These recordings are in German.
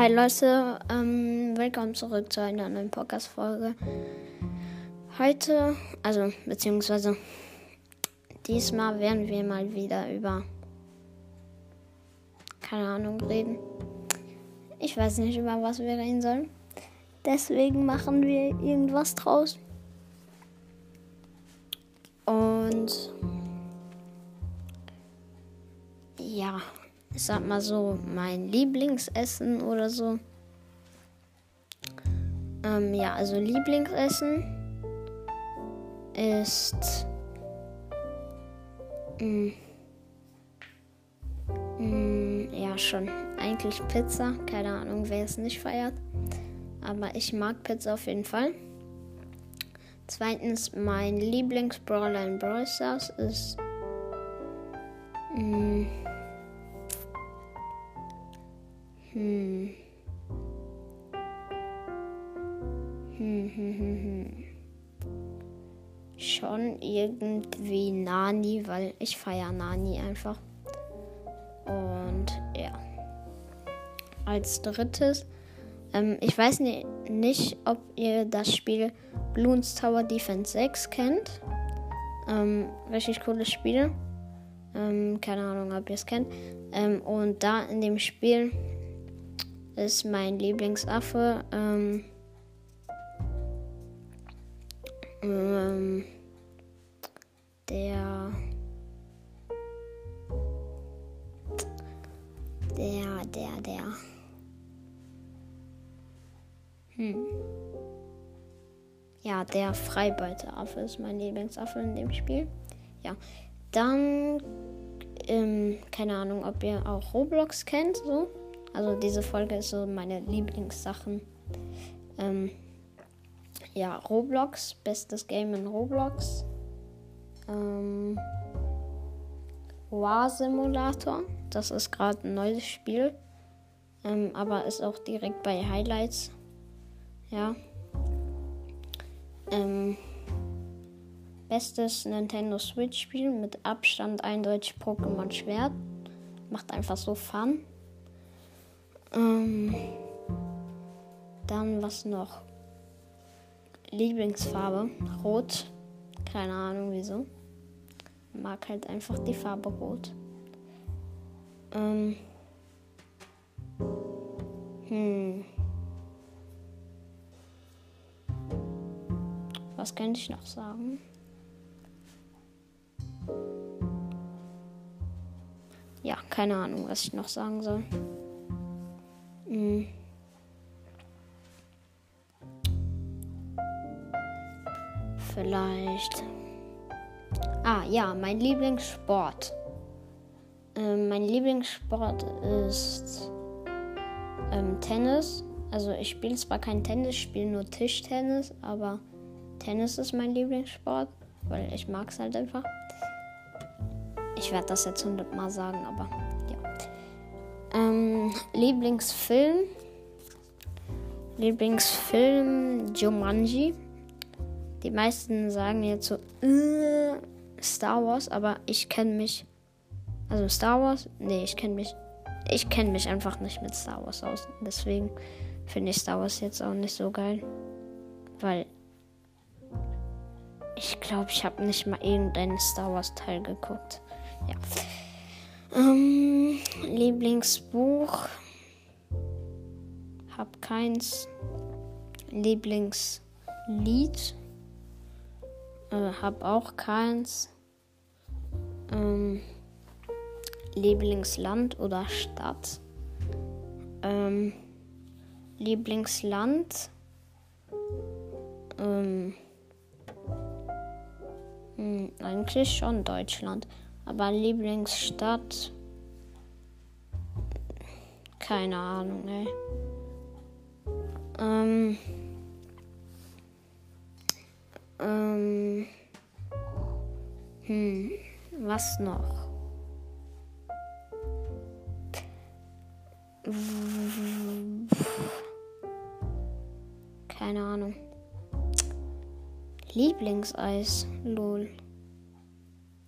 Hi Leute, ähm, willkommen zurück zu einer neuen Podcast-Folge. Heute, also beziehungsweise diesmal werden wir mal wieder über, keine Ahnung, reden. Ich weiß nicht, über was wir reden sollen. Deswegen machen wir irgendwas draus. Und ja, ich sag mal so, mein Lieblingsessen oder so. Ähm, ja, also Lieblingsessen ist. Mh, mm, mh, mm, ja, schon. Eigentlich Pizza. Keine Ahnung, wer es nicht feiert. Aber ich mag Pizza auf jeden Fall. Zweitens, mein Lieblingsbrawler in Brawl Stars ist. Mh, mm, hm. Hm, hm, hm, hm. Schon irgendwie Nani, weil ich feiere Nani einfach. Und ja. Als drittes, ähm, ich weiß nie, nicht, ob ihr das Spiel Bloons Tower Defense 6 kennt. Ähm, richtig cooles Spiel. Ähm, keine Ahnung, ob ihr es kennt. Ähm, und da in dem Spiel ist mein Lieblingsaffe. Ähm, ähm, der. Der, der, der. Hm. Ja, der Freibeiteraffe ist mein Lieblingsaffe in dem Spiel. Ja. Dann, ähm, keine Ahnung, ob ihr auch Roblox kennt, so. Also diese Folge ist so meine Lieblingssachen. Ähm, ja, Roblox, bestes Game in Roblox. Ähm, War Simulator, das ist gerade ein neues Spiel. Ähm, aber ist auch direkt bei Highlights. Ja. Ähm, bestes Nintendo Switch Spiel mit Abstand eindeutig Pokémon Schwert. Macht einfach so Fun. Ähm, dann was noch? Lieblingsfarbe, rot. Keine Ahnung wieso. Mag halt einfach die Farbe rot. Ähm, hm. Was könnte ich noch sagen? Ja, keine Ahnung, was ich noch sagen soll. Vielleicht. Ah, ja, mein Lieblingssport. Ähm, mein Lieblingssport ist ähm, Tennis. Also ich spiele zwar kein Tennis, ich spiele nur Tischtennis, aber Tennis ist mein Lieblingssport, weil ich mag es halt einfach. Ich werde das jetzt hundertmal sagen, aber ähm, Lieblingsfilm. Lieblingsfilm Jumanji. Die meisten sagen jetzt so äh, Star Wars, aber ich kenne mich. Also Star Wars? Nee, ich kenne mich. Ich kenne mich einfach nicht mit Star Wars aus. Deswegen finde ich Star Wars jetzt auch nicht so geil. Weil ich glaube, ich habe nicht mal irgendeinen Star Wars Teil geguckt. Ja. Ähm, Lieblingsbuch. Hab keins. Lieblingslied. Äh, hab auch keins. Ähm, Lieblingsland oder Stadt. Ähm, Lieblingsland. Ähm, mh, hm, eigentlich schon Deutschland. Aber Lieblingsstadt. Keine Ahnung, ey. Ähm. Hm. Was noch? Keine Ahnung. Lieblingseis. Lol.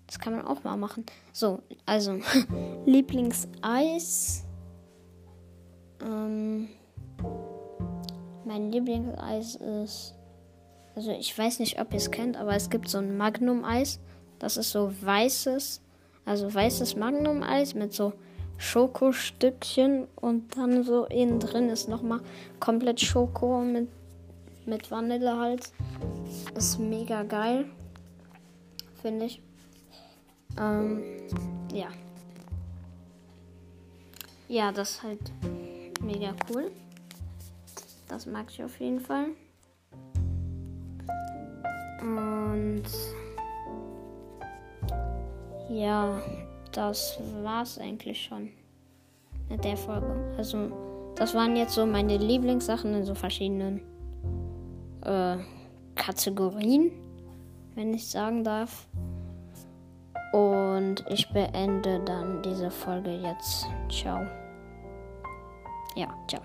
Das kann man auch mal machen. So, also Lieblingseis. Ähm, Mein Lieblingseis ist. Also ich weiß nicht, ob ihr es kennt, aber es gibt so ein Magnum-Eis. Das ist so weißes, also weißes Magnum-Eis mit so Schokostückchen und dann so innen drin ist nochmal komplett Schoko mit, mit Vanille halt. Ist mega geil. Finde ich. Ähm, ja. Ja, das ist halt mega cool. Das mag ich auf jeden Fall. Und ja, das war's eigentlich schon mit der Folge. Also, das waren jetzt so meine Lieblingssachen in so verschiedenen äh, Kategorien, wenn ich sagen darf. Und ich beende dann diese Folge jetzt. Ciao. Ja, ciao.